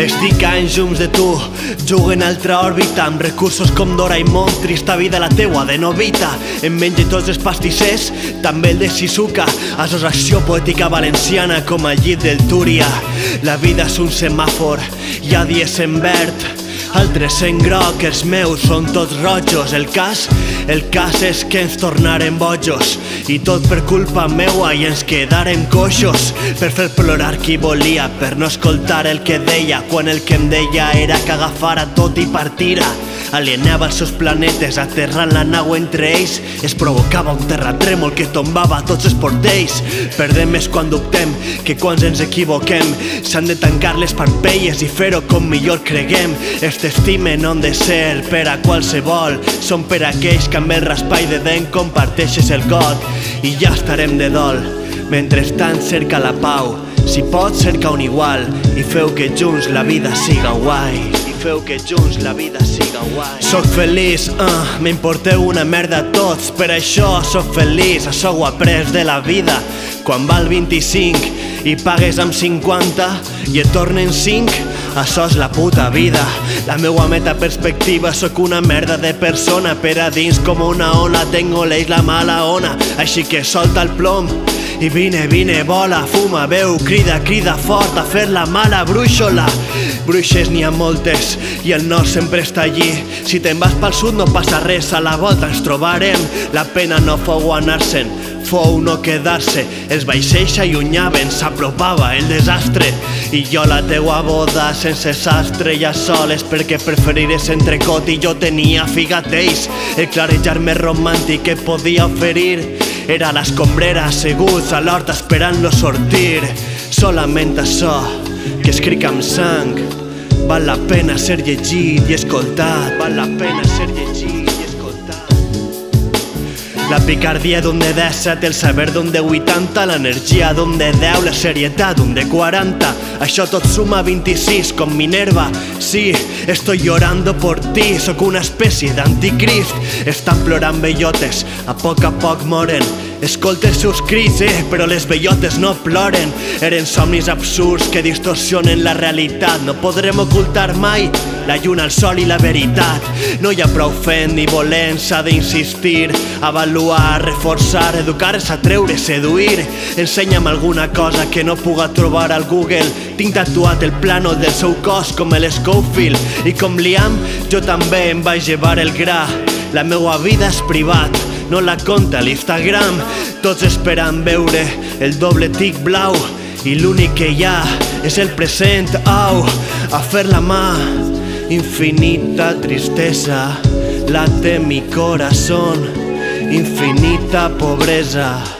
Estic anys llums de tu, jugo en altra òrbita amb recursos com Doraemon, trista vida la teua de novita. Em menjo tots els pastissers, també el de Shizuka, associació poètica valenciana com al llit del Túria. La vida és un semàfor, hi ha dies en verd, altres en groc, els meus són tots rojos. El cas, el cas és que ens tornarem bojos i tot per culpa meua i ens quedarem coixos per fer plorar qui volia, per no escoltar el que deia quan el que em deia era que agafara tot i partira. Alienava els seus planetes, aterrant la nau entre ells es provocava un terratrèmol que tombava tots els portells. Perdem més quan dubtem que quan ens equivoquem. S'han de tancar les parpelles i fer-ho com millor creguem. Es t'estimen on de ser per a qualsevol. Són per aquells que amb el raspall de dent comparteixes el got i ja estarem de dol. Mentrestant cerca la pau, si pots cerca un igual i feu que junts la vida siga guai. Feu que junts la vida siga guai. Soc feliç, uh, m'importeu una merda a tots, per això sóc feliç, això ho après de la vida. Quan val 25 i pagues amb 50 i et tornen 5, això és la puta vida. La meua meta perspectiva, sóc una merda de persona, per a dins com una ola, tengo l'eix la mala ona, així que solta el plom, i vine, vine, vola, fuma, veu, crida, crida fort a fer la mala brúixola. Bruixes n'hi ha moltes i el nord sempre està allí. Si te'n vas pel sud no passa res, a la volta ens trobarem. La pena no fou anar-se'n, fou no quedar-se. Els vaixells s'allunyaven, s'apropava el desastre. I jo la teua boda sense sastre ja soles perquè preferiries entrecot i jo tenia figatells. El clarejar més romàntic que podia oferir era l'escombrera asseguts a l'hort esperant-lo sortir. Solament això, que escric amb sang, val la pena ser llegit i escoltat. Val la pena ser llegit i escoltat. La picardia d'un de 17, el saber d'un de 80, l'energia d'un de 10, la serietat d'un de 40. Això tot suma 26, com Minerva. Sí, estoy llorando por ti, sóc una espècie d'anticrist. Estan plorant bellotes, a poc a poc moren. Escolta els seus crits, eh, però les bellotes no ploren. Eren somnis absurds que distorsionen la realitat. No podrem ocultar mai la lluna, el sol i la veritat. No hi ha prou fent ni volent, s'ha d'insistir, avaluar, reforçar, educar-se, atreure, seduir. Ensenya'm alguna cosa que no puga trobar al Google. Tinc tatuat el plànol del seu cos com el Schofield i com Liam jo també em vaig llevar el gra. La meua vida és privat, no la conta l'Instagram. Tots esperant veure el doble tic blau i l'únic que hi ha és el present, au, a fer la mà. Infinita tristesa late mi corazón, infinita pobreza.